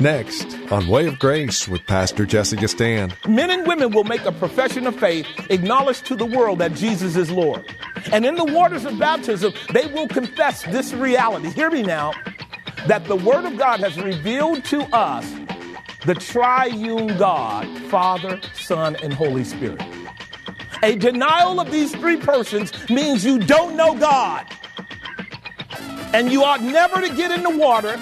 Next, on Way of Grace with Pastor Jesse Gistand. Men and women will make a profession of faith, acknowledge to the world that Jesus is Lord. And in the waters of baptism, they will confess this reality. Hear me now that the Word of God has revealed to us the triune God, Father, Son, and Holy Spirit. A denial of these three persons means you don't know God. And you ought never to get in the water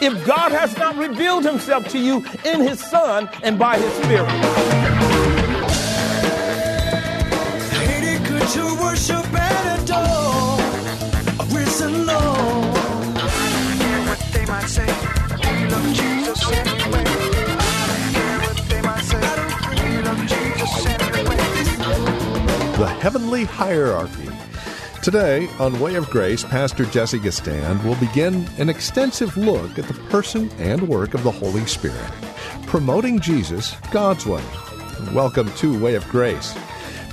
if God has not revealed himself to you in his Son and by his Spirit. to worship and adore a risen Lord. I don't care what they might say. We love Jesus anyway. I don't care what they might say. We love Jesus anyway. The Heavenly Hierarchy. Today, on Way of Grace, Pastor Jesse Gistand will begin an extensive look at the person and work of the Holy Spirit, promoting Jesus God's way. Welcome to Way of Grace.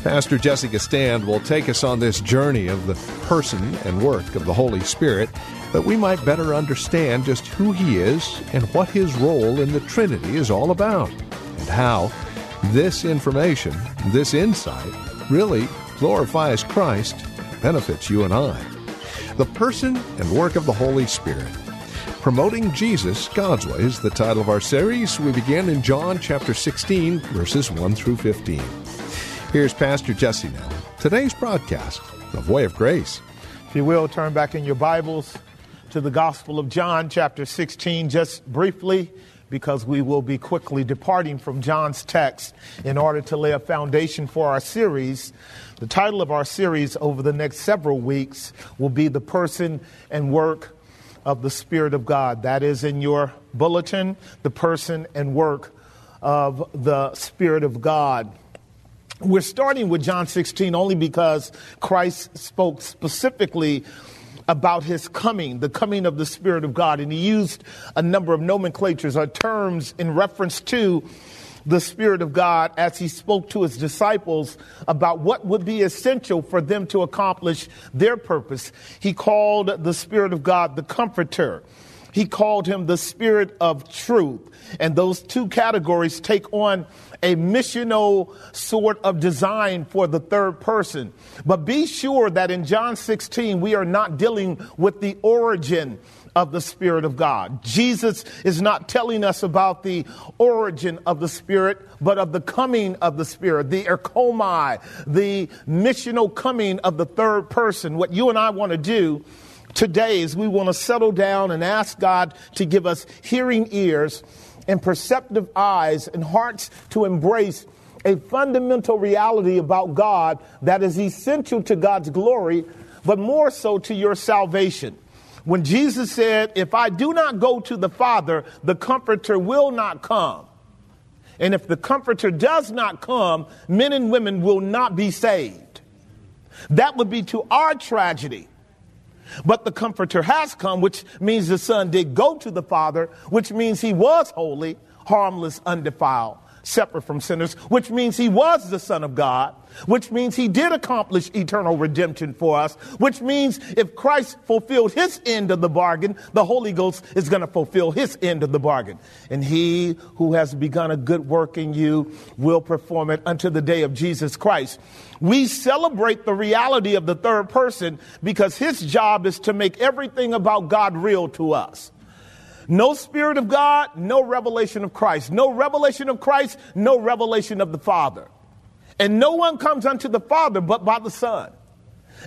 Pastor Jesse Gistand will take us on this journey of the person and work of the Holy Spirit that we might better understand just who He is and what His role in the Trinity is all about, and how this information, this insight, really glorifies Christ benefits you and I. The person and work of the Holy Spirit. Promoting Jesus God's way is the title of our series. We begin in John chapter 16, verses 1 through 15. Here's Pastor Jesse now. Today's broadcast of Way of Grace. If you will, turn back in your Bibles to the Gospel of John, chapter 16, just briefly, because we will be quickly departing from John's text in order to lay a foundation for our series. The title of our series over the next several weeks will be The Person and Work of the Spirit of God. That is in your bulletin, The Person and Work of the Spirit of God. We're starting with John 16 only because Christ spoke specifically about his coming, the coming of the Spirit of God, and he used a number of nomenclatures or terms in reference to the Spirit of God as he spoke to his disciples about what would be essential for them to accomplish their purpose. He called the Spirit of God the Comforter. He called him the Spirit of Truth. And those two categories take on a missional sort of design for the third person. But be sure that in John 16, we are not dealing with the origin of the Spirit of God. Jesus is not telling us about the origin of the Spirit, but of the coming of the Spirit, the erchomai, the missional coming of the third person. What you and I want to do today is we want to settle down and ask God to give us hearing ears and perceptive eyes and hearts to embrace a fundamental reality about God that is essential to God's glory, but more so to your salvation. When Jesus said, If I do not go to the Father, the Comforter will not come. And if the Comforter does not come, men and women will not be saved. That would be to our tragedy. But the Comforter has come, which means the Son did go to the Father, which means he was holy, harmless, undefiled, separate from sinners, which means he was the Son of God, which means he did accomplish eternal redemption for us, which means if Christ fulfilled his end of the bargain, the Holy Ghost is going to fulfill his end of the bargain. And he who has begun a good work in you will perform it unto the day of Jesus Christ. We celebrate the reality of the third person because his job is to make everything about God real to us. No Spirit of God, no revelation of Christ. No revelation of Christ, no revelation of the Father. And no one comes unto the Father but by the Son.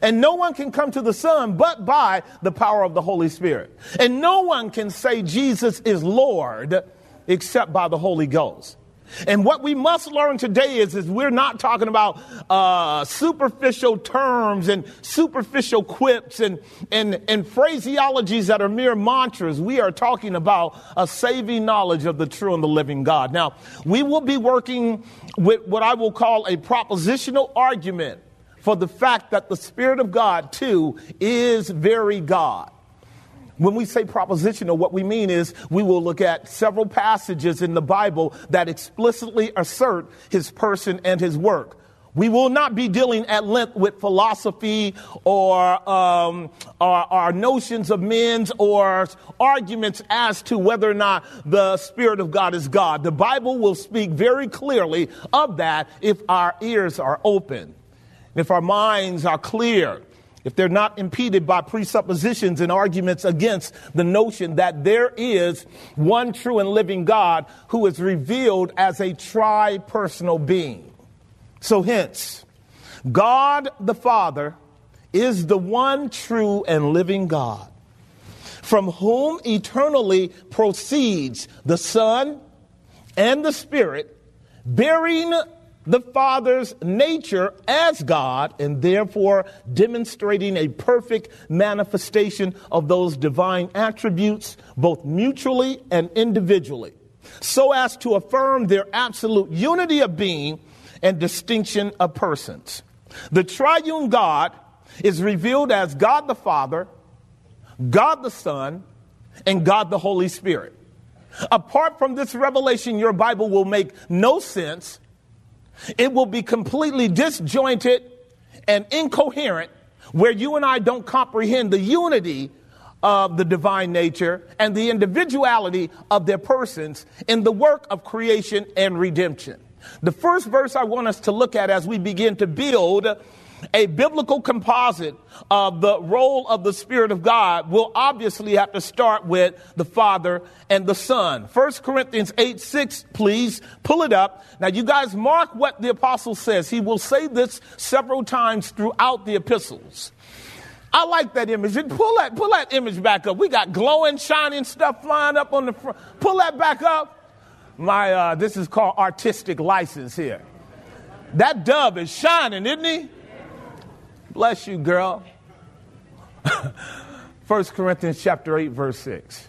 And no one can come to the Son but by the power of the Holy Spirit. And no one can say Jesus is Lord except by the Holy Ghost. And what we must learn today is, is we're not talking about uh, superficial terms and superficial quips and, and, and phraseologies that are mere mantras. We are talking about a saving knowledge of the true and the living God. Now, we will be working with what I will call a propositional argument for the fact that the Spirit of God, too, is very God. When we say propositional, what we mean is we will look at several passages in the Bible that explicitly assert his person and his work. We will not be dealing at length with philosophy or, um, notions of men's or arguments as to whether or not the Spirit of God is God. The Bible will speak very clearly of that if our ears are open, if our minds are clear if they're not impeded by presuppositions and arguments against the notion that there is one true and living God who is revealed as a tri personal being. So, hence, God the Father is the one true and living God, from whom eternally proceeds the Son and the Spirit, bearing the Father's nature as God and therefore demonstrating a perfect manifestation of those divine attributes, both mutually and individually, so as to affirm their absolute unity of being and distinction of persons. The triune God is revealed as God the Father, God the Son, and God the Holy Spirit. Apart from this revelation, your Bible will make no sense it will be completely disjointed and incoherent where you and I don't comprehend the unity of the divine nature and the individuality of their persons in the work of creation and redemption. The first verse I want us to look at as we begin to build a biblical composite of the role of the Spirit of God will obviously have to start with the Father and the Son. 1 Corinthians 8 6, please pull it up. Now, you guys mark what the apostle says. He will say this several times throughout the epistles. I like that image. Pull that, pull that image back up. We got glowing, shining stuff flying up on the front. Pull that back up. My, uh, this is called artistic license here. That dove is shining, isn't he? Bless you, girl. 1 Corinthians chapter 8, verse 6.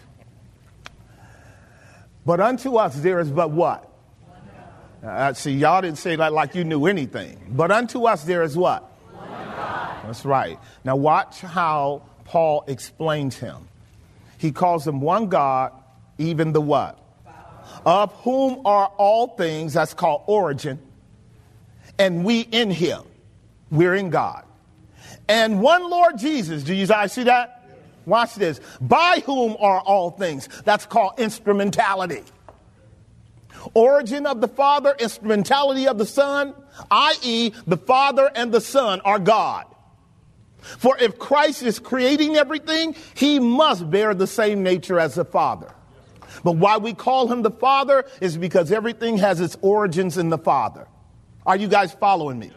But unto us there is but what? Uh, see, y'all didn't say that like you knew anything. But unto us there is what? That's right. Now watch how Paul explains him. He calls him one God, even the what? Of whom are all things, that's called origin, and we in him. We're in God and one Lord Jesus. Do you guys see that? Watch this. By whom are all things. That's called instrumentality. Origin of the Father, instrumentality of the Son, i.e., the Father and the Son are God. For if Christ is creating everything, he must bear the same nature as the Father. But why we call him the Father is because everything has its origins in the Father. Are you guys following me?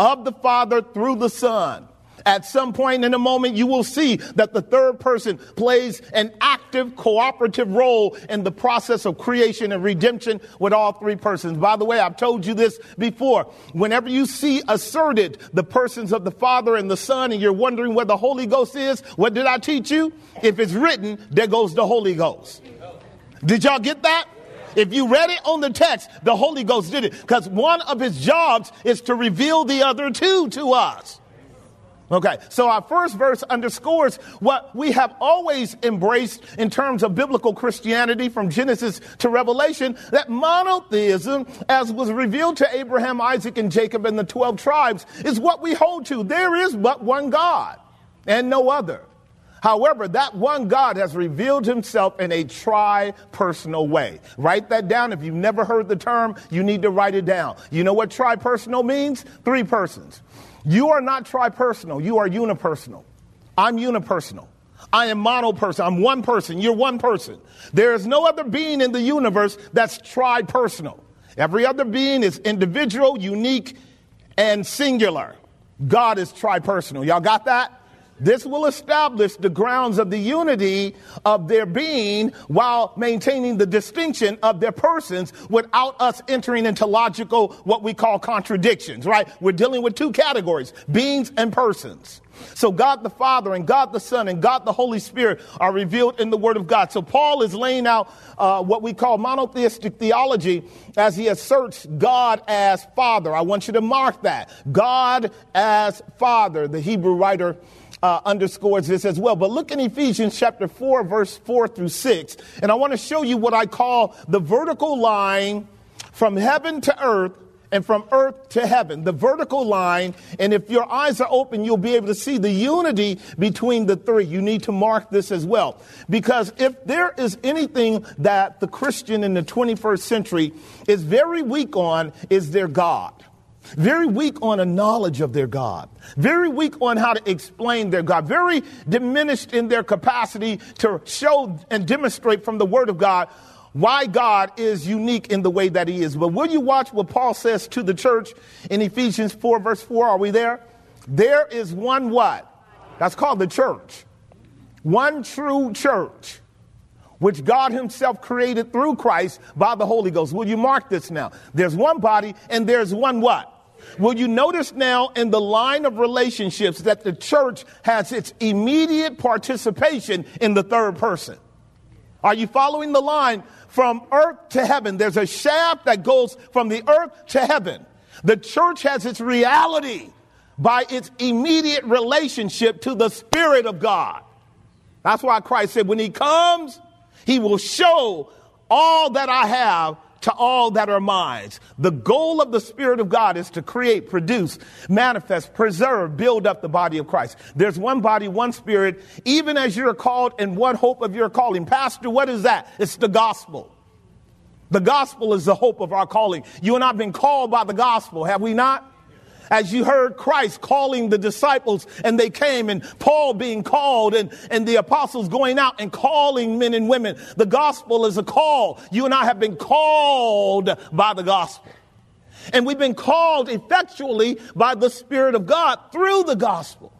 Of the Father through the Son at some point in a moment, you will see that the third person plays an active cooperative role in the process of creation and redemption with all three persons. By the way, I've told you this before. Whenever you see asserted the persons of the Father and the Son and you're wondering where the Holy Ghost is, what did I teach you? If it's written, there goes the Holy Ghost. Did y'all get that? If you read it on the text, the Holy Ghost did it because one of his jobs is to reveal the other two to us. Okay, so our first verse underscores what we have always embraced in terms of biblical Christianity from Genesis to Revelation that monotheism, as was revealed to Abraham, Isaac, and Jacob and the 12 tribes, is what we hold to. There is but one God and no other. However, that one God has revealed himself in a tri personal way. Write that down. If you've never heard the term, you need to write it down. You know what tri personal means? Three persons. You are not tripersonal, you are unipersonal. I'm unipersonal. I am monopersonal. I'm one person. You're one person. There is no other being in the universe that's tripersonal. Every other being is individual, unique, and singular. God is tripersonal. Y'all got that? This will establish the grounds of the unity of their being while maintaining the distinction of their persons without us entering into logical, what we call contradictions, right? We're dealing with two categories, beings and persons. So God the Father and God the Son and God the Holy Spirit are revealed in the Word of God. So Paul is laying out uh, what we call monotheistic theology as he asserts God as Father. I want you to mark that. God as Father. The Hebrew writer uh, underscores this as well. But look in Ephesians chapter 4, verse 4 through 6. And I want to show you what I call the vertical line from heaven to earth and from earth to heaven, the vertical line. And if your eyes are open, you'll be able to see the unity between the three. You need to mark this as well. Because if there is anything that the Christian in the 21st century is very weak on, is their God. Very weak on a knowledge of their God. Very weak on how to explain their God. Very diminished in their capacity to show and demonstrate from the Word of God why God is unique in the way that He is. But will you watch what Paul says to the church in Ephesians 4, verse 4? Are we there? There is one what? That's called the church. One true church, which God Himself created through Christ by the Holy Ghost. Will you mark this now? There's one body and there's one what? Will you notice now in the line of relationships that the church has its immediate participation in the third person? Are you following the line? from earth to heaven. There's a shaft that goes from the earth to heaven. The church has its reality by its immediate relationship to the Spirit of God. That's why Christ said, when He comes, He will show all that I have to all that are mine. The goal of the Spirit of God is to create, produce, manifest, preserve, build up the body of Christ. There's one body, one Spirit, even as you're called and one hope of your calling. Pastor, what is that? It's the gospel. The gospel is the hope of our calling. You and I have been called by the gospel, have we not? As you heard Christ calling the disciples and they came and Paul being called and, and the apostles going out and calling men and women. The gospel is a call. You and I have been called by the gospel. And we've been called effectually by the Spirit of God through the gospel.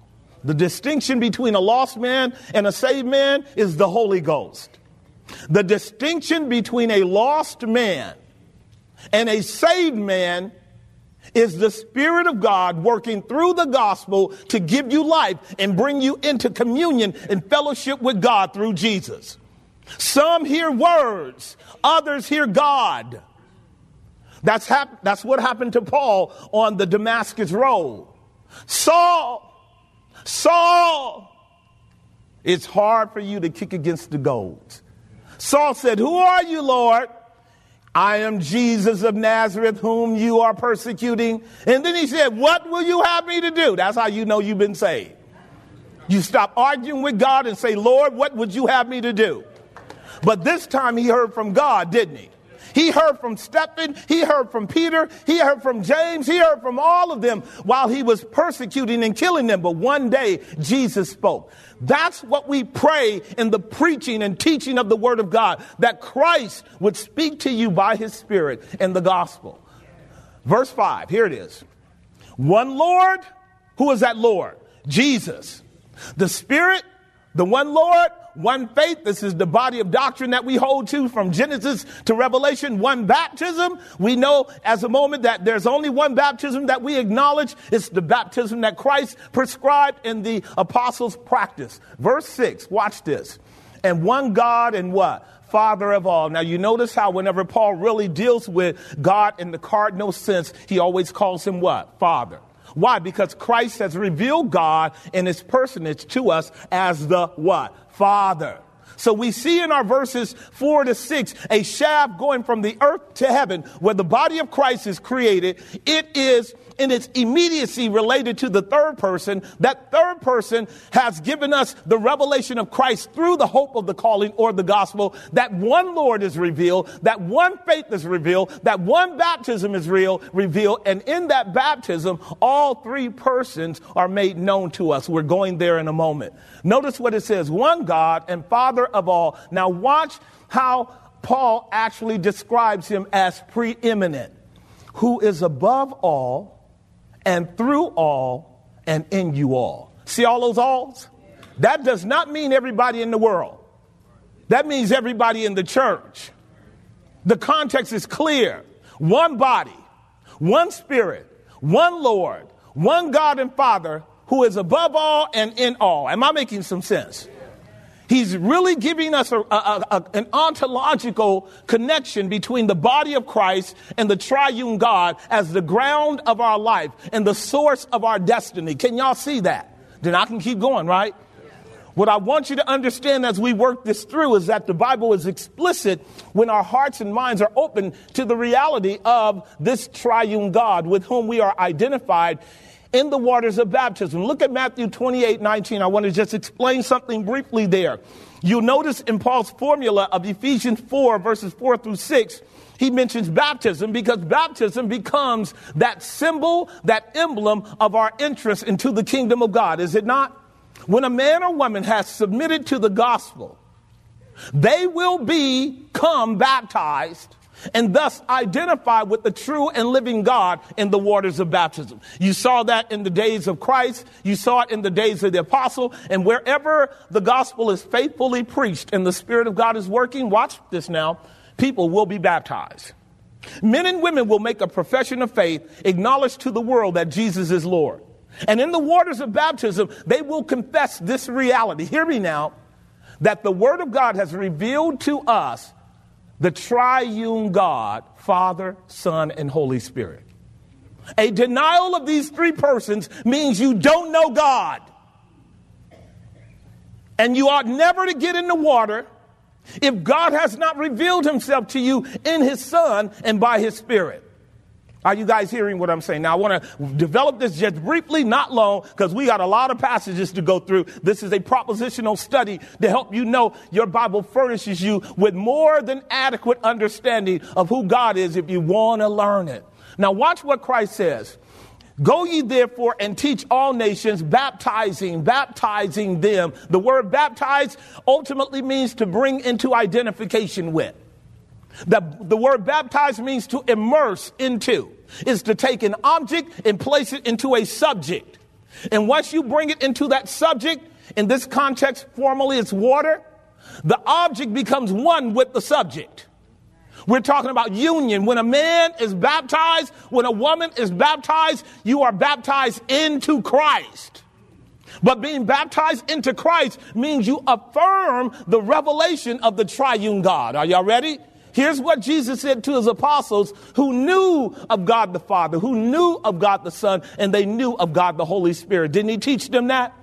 The distinction between a lost man and a saved man is the Holy Ghost. The distinction between a lost man and a saved man is the Spirit of God working through the gospel to give you life and bring you into communion and fellowship with God through Jesus. Some hear words, others hear God. That's, hap- that's what happened to Paul on the Damascus Road. Saul, Saul, it's hard for you to kick against the goads. Saul said, Who are you, Lord? I am Jesus of Nazareth, whom you are persecuting. And then he said, What will you have me to do? That's how you know you've been saved. You stop arguing with God and say, Lord, what would you have me to do? But this time he heard from God, didn't he? He heard from Stephen, he heard from Peter, he heard from James, he heard from all of them while he was persecuting and killing them. But one day Jesus spoke. That's what we pray in the preaching and teaching of the Word of God, that Christ would speak to you by His Spirit in the gospel. Verse 5, here it is. One Lord, who is that Lord? Jesus. The Spirit, the one Lord, one faith. This is the body of doctrine that we hold to from Genesis to Revelation. One baptism. We know as a moment that there's only one baptism that we acknowledge. It's the baptism that Christ prescribed in the apostles' practice. Verse 6, watch this. And one God and what? Father of all. Now, you notice how whenever Paul really deals with God in the cardinal sense, he always calls him what? Father. Why? Because Christ has revealed God in his personage to us as the what? Father. So we see in our verses four to six a shaft going from the earth to heaven where the body of Christ is created. It is in its immediacy related to the third person. That third person has given us the revelation of Christ through the hope of the calling or the gospel. That one Lord is revealed, that one faith is revealed, that one baptism is real, revealed. And in that baptism, all three persons are made known to us. We're going there in a moment. Notice what it says one God and Father of all. Now, watch how Paul actually describes him as preeminent, who is above all and through all and in you all. See all those alls? That does not mean everybody in the world. That means everybody in the church. The context is clear. One body, one spirit, one Lord, one God and Father who is above all and in all. Am I making some sense? He's really giving us a, a, a, an ontological connection between the body of Christ and the triune God as the ground of our life and the source of our destiny. Can y'all see that? Then I can keep going, right? What I want you to understand as we work this through is that the Bible is explicit when our hearts and minds are open to the reality of this triune God with whom we are identified in the waters of baptism. Look at Matthew 28 19. I want to just explain something briefly there. You'll notice in Paul's formula of Ephesians 4, verses 4 through 6, he mentions baptism because baptism becomes that symbol, that emblem of our entrance into the kingdom of God, is it not? When a man or woman has submitted to the gospel, they will become baptized and thus identify with the true and living God in the waters of baptism. You saw that in the days of Christ. You saw it in the days of the apostle. And wherever the gospel is faithfully preached and the Spirit of God is working, watch this now, people will be baptized. Men and women will make a profession of faith, acknowledge to the world that Jesus is Lord. And in the waters of baptism, they will confess this reality. Hear me now that the Word of God has revealed to us the triune God, Father, Son, and Holy Spirit. A denial of these three persons means you don't know God. And you ought never to get in the water if God has not revealed himself to you in his Son and by his Spirit. Are you guys hearing what I'm saying? Now, I want to develop this just briefly, not long, because we got a lot of passages to go through. This is a propositional study to help you know your Bible furnishes you with more than adequate understanding of who God is if you want to learn it. Now, watch what Christ says. Go ye therefore and teach all nations, baptizing, baptizing them. The word baptize ultimately means to bring into identification with. The, the word baptize means to immerse into is to take an object and place it into a subject. And once you bring it into that subject, in this context, formally it's water, the object becomes one with the subject. We're talking about union. When a man is baptized, when a woman is baptized, you are baptized into Christ. But being baptized into Christ means you affirm the revelation of the triune God. Are y'all ready? Here's what Jesus said to his apostles who knew of God the Father, who knew of God the Son, and they knew of God the Holy Spirit. Didn't he teach them that?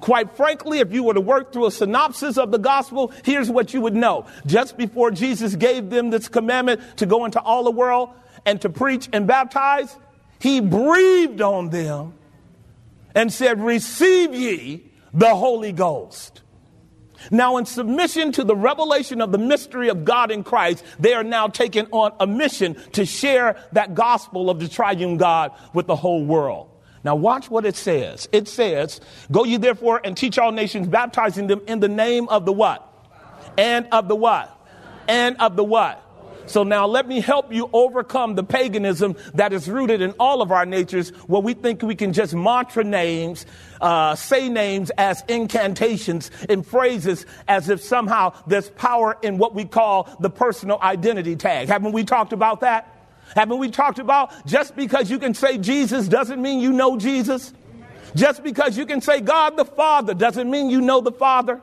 Quite frankly, if you were to work through a synopsis of the gospel, here's what you would know. Just before Jesus gave them this commandment to go into all the world and to preach and baptize, he breathed on them and said, Receive ye the Holy Ghost. Now, in submission to the revelation of the mystery of God in Christ, they are now taking on a mission to share that gospel of the triune God with the whole world. Now, watch what it says. It says, Go ye therefore and teach all nations, baptizing them in the name of the what? And of the what? And of the what? So now let me help you overcome the paganism that is rooted in all of our natures where we think we can just mantra names, uh, say names as incantations and phrases as if somehow there's power in what we call the personal identity tag. Haven't we talked about that? Haven't we talked about just because you can say Jesus doesn't mean you know Jesus? Just because you can say God the Father doesn't mean you know the Father.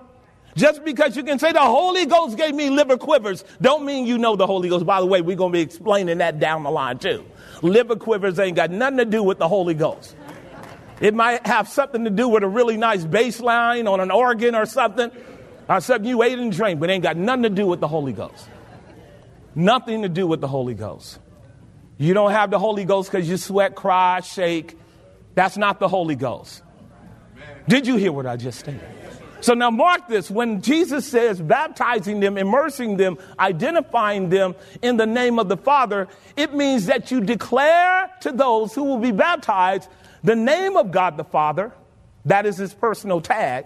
Just because you can say the Holy Ghost gave me liver quivers, don't mean you know the Holy Ghost. By the way, we're going to be explaining that down the line too. Liver quivers ain't got nothing to do with the Holy Ghost. It might have something to do with a really nice bass line on an organ or something, or something you ate and drank, but ain't got nothing to do with the Holy Ghost. Nothing to do with the Holy Ghost. You don't have the Holy Ghost because you sweat, cry, shake. That's not the Holy Ghost. Did you hear what I just stated? So now mark this. When Jesus says baptizing them, immersing them, identifying them in the name of the Father, it means that you declare to those who will be baptized the name of God the Father, that is his personal tag,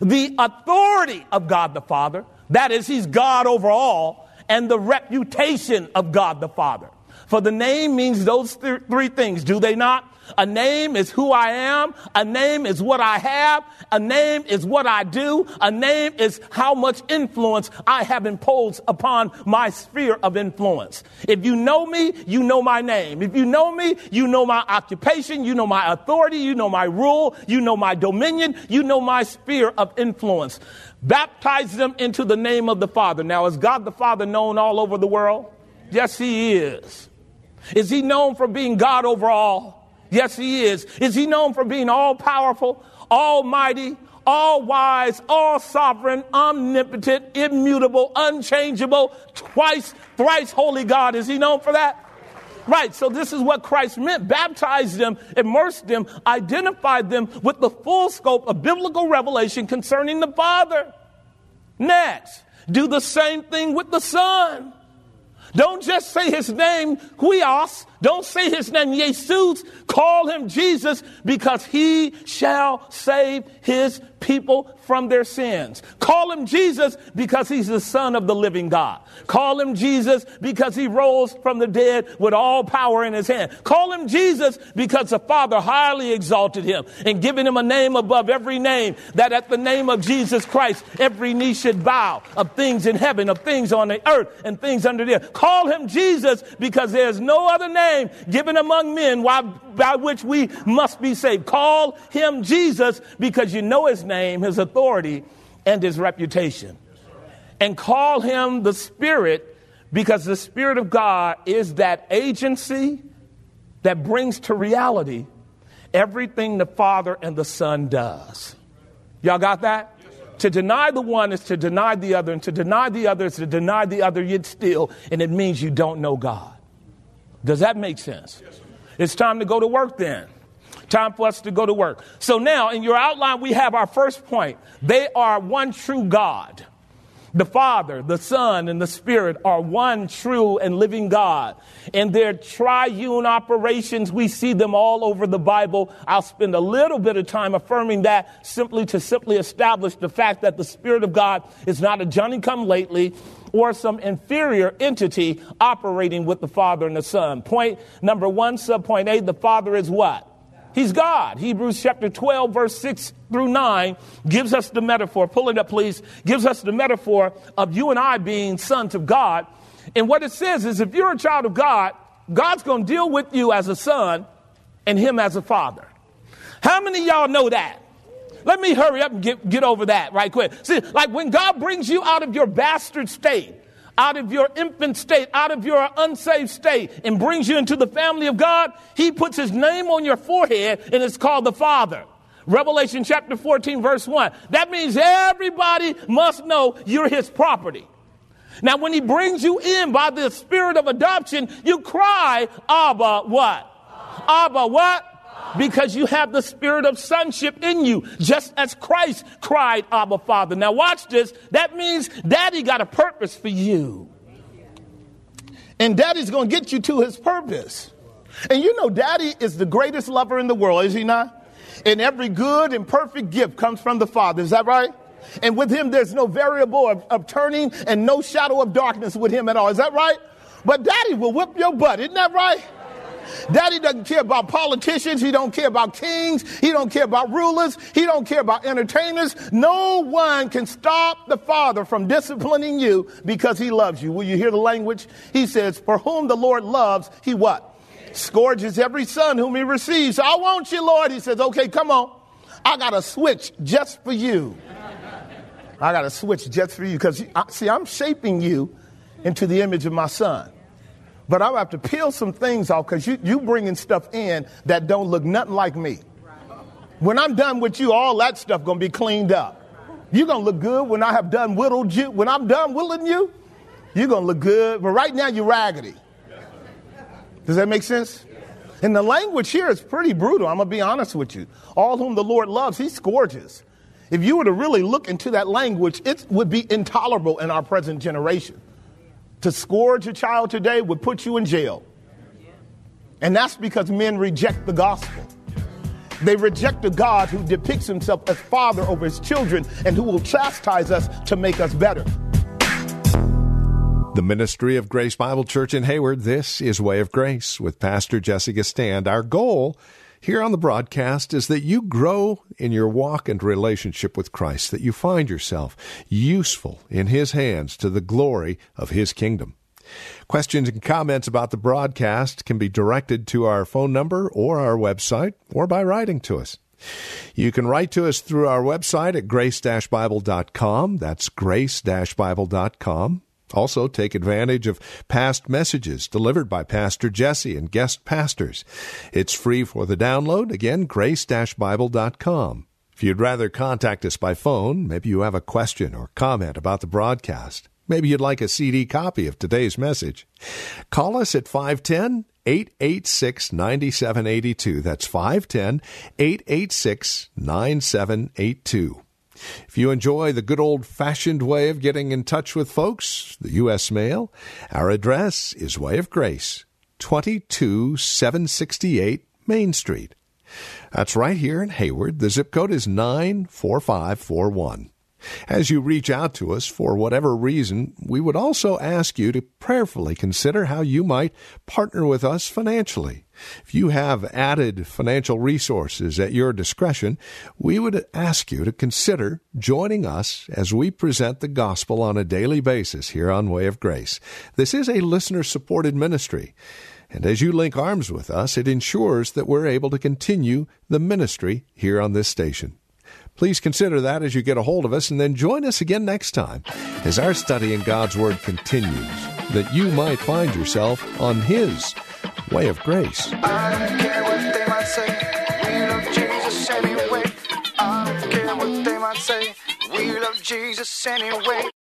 the authority of God the Father, that is he's God over all, and the reputation of God the Father. For the name means those th- three things, do they not? A name is who I am. A name is what I have. A name is what I do. A name is how much influence I have imposed upon my sphere of influence. If you know me, you know my name. If you know me, you know my occupation. You know my authority. You know my rule. You know my dominion. You know my sphere of influence. Baptize them into the name of the Father. Now, is God the Father known all over the world? Yes, He is. Is He known for being God over all? Yes, he is. Is he known for being all powerful, almighty, all wise, all sovereign, omnipotent, immutable, unchangeable, twice, thrice holy God? Is he known for that? Right, so this is what Christ meant. Baptized them, immersed them, identified them with the full scope of biblical revelation concerning the Father. Next, do the same thing with the Son. Don't just say his name, Huios. Don't say his name, Jesus. Call him Jesus because he shall save his people from their sins. Call him Jesus because he's the son of the living God. Call him Jesus because he rose from the dead with all power in his hand. Call him Jesus because the Father highly exalted him and given him a name above every name that at the name of Jesus Christ, every knee should bow of things in heaven, of things on the earth and things under the earth. Call him Jesus because there's no other name given among men by, by which we must be saved. Call him Jesus because you know his name, his authority, and his reputation. And call him the Spirit because the Spirit of God is that agency that brings to reality everything the Father and the Son does. Y'all got that? To deny the one is to deny the other, and to deny the other is to deny the other yet still, and it means you don't know God. Does that make sense? It's time to go to work then. Time for us to go to work. So now, in your outline, we have our first point. They are one true God. The Father, the Son, and the Spirit are one true and living God. In their triune operations, we see them all over the Bible. I'll spend a little bit of time affirming that simply to simply establish the fact that the Spirit of God is not a Johnny come lately or some inferior entity operating with the Father and the Son. Point number one, subpoint A, the Father is what? He's God. Hebrews chapter 12, verse 6 through 9 gives us the metaphor. Pull it up, please. Gives us the metaphor of you and I being sons of God. And what it says is if you're a child of God, God's going to deal with you as a son and him as a father. How many y'all know that? Let me hurry up and get, get over that right quick. See, like when God brings you out of your bastard state, out of your infant state, out of your unsaved state, and brings you into the family of God, He puts His name on your forehead and it's called the Father. Revelation chapter 14, verse 1. That means everybody must know you're His property. Now, when He brings you in by the spirit of adoption, you cry, Abba, what? Abba, what? Because you have the spirit of sonship in you, just as Christ cried, Abba, Father. Now, watch this. That means daddy got a purpose for you. And daddy's going to get you to his purpose. And you know, daddy is the greatest lover in the world, is he not? And every good and perfect gift comes from the Father. Is that right? And with him, there's no variable of, of turning and no shadow of darkness with him at all. Is that right? But daddy will whip your butt. Isn't that right? Daddy doesn't care about politicians. He don't care about kings. He don't care about rulers. He don't care about entertainers. No one can stop the Father from disciplining you because he loves you. Will you hear the language? He says, for whom the Lord loves, he what? Scourges every son whom he receives. I want you, Lord. He says, okay, come on. I got a switch just for you. I got a switch just for you because, see, I'm shaping you into the image of my son. But I'm have to peel some things off because you, you bringing stuff in that don't look nothing like me. When I'm done with you, all that stuff to be cleaned up. You're to look good when I have done whittled you. When I'm done whittling you, you're to look good. But right now, you're raggedy. Does that make sense? And the language here is pretty brutal. I'm to be honest with you. All whom the Lord loves, he scourges. If you were to really look into that language, it would be intolerable in our present generation. To scourge a child today would put you in jail. And that's because men reject the gospel. They reject a God who depicts himself as father over his children and who will chastise us to make us better. The Ministry of Grace Bible Church in Hayward, this is Way of Grace with Pastor Jesse Gistand. Our goal here on the broadcast is that you grow in your walk and relationship with Christ, that you find yourself useful in His hands to the glory of His kingdom. Questions and comments about the broadcast can be directed to our phone number or our website or by writing to us. You can write to us through our website at grace-bible.com. That's grace-bible.com. Also, take advantage of past messages delivered by Pastor Jesse and guest pastors. It's free for the download. Again, grace-bible.com. If you'd rather contact us by phone, maybe you have a question or comment about the broadcast. Maybe you'd like a CD copy of today's message. Call us at 510 886 9782. That's 510 886 9782. If you enjoy the good old fashioned way of getting in touch with folks, the U.S. mail, our address is Way of Grace, 22768 Main Street. That's right here in Hayward. The zip code is 94541. As you reach out to us for whatever reason, we would also ask you to prayerfully consider how you might partner with us financially. If you have added financial resources at your discretion, we would ask you to consider joining us as we present the gospel on a daily basis here on Way of Grace. This is a listener supported ministry. And as you link arms with us, it ensures that we're able to continue the ministry here on this station. Please consider that as you get a hold of us, and then join us again next time as our study in God's Word continues, that you might find yourself on His way of grace. Jesus anyway.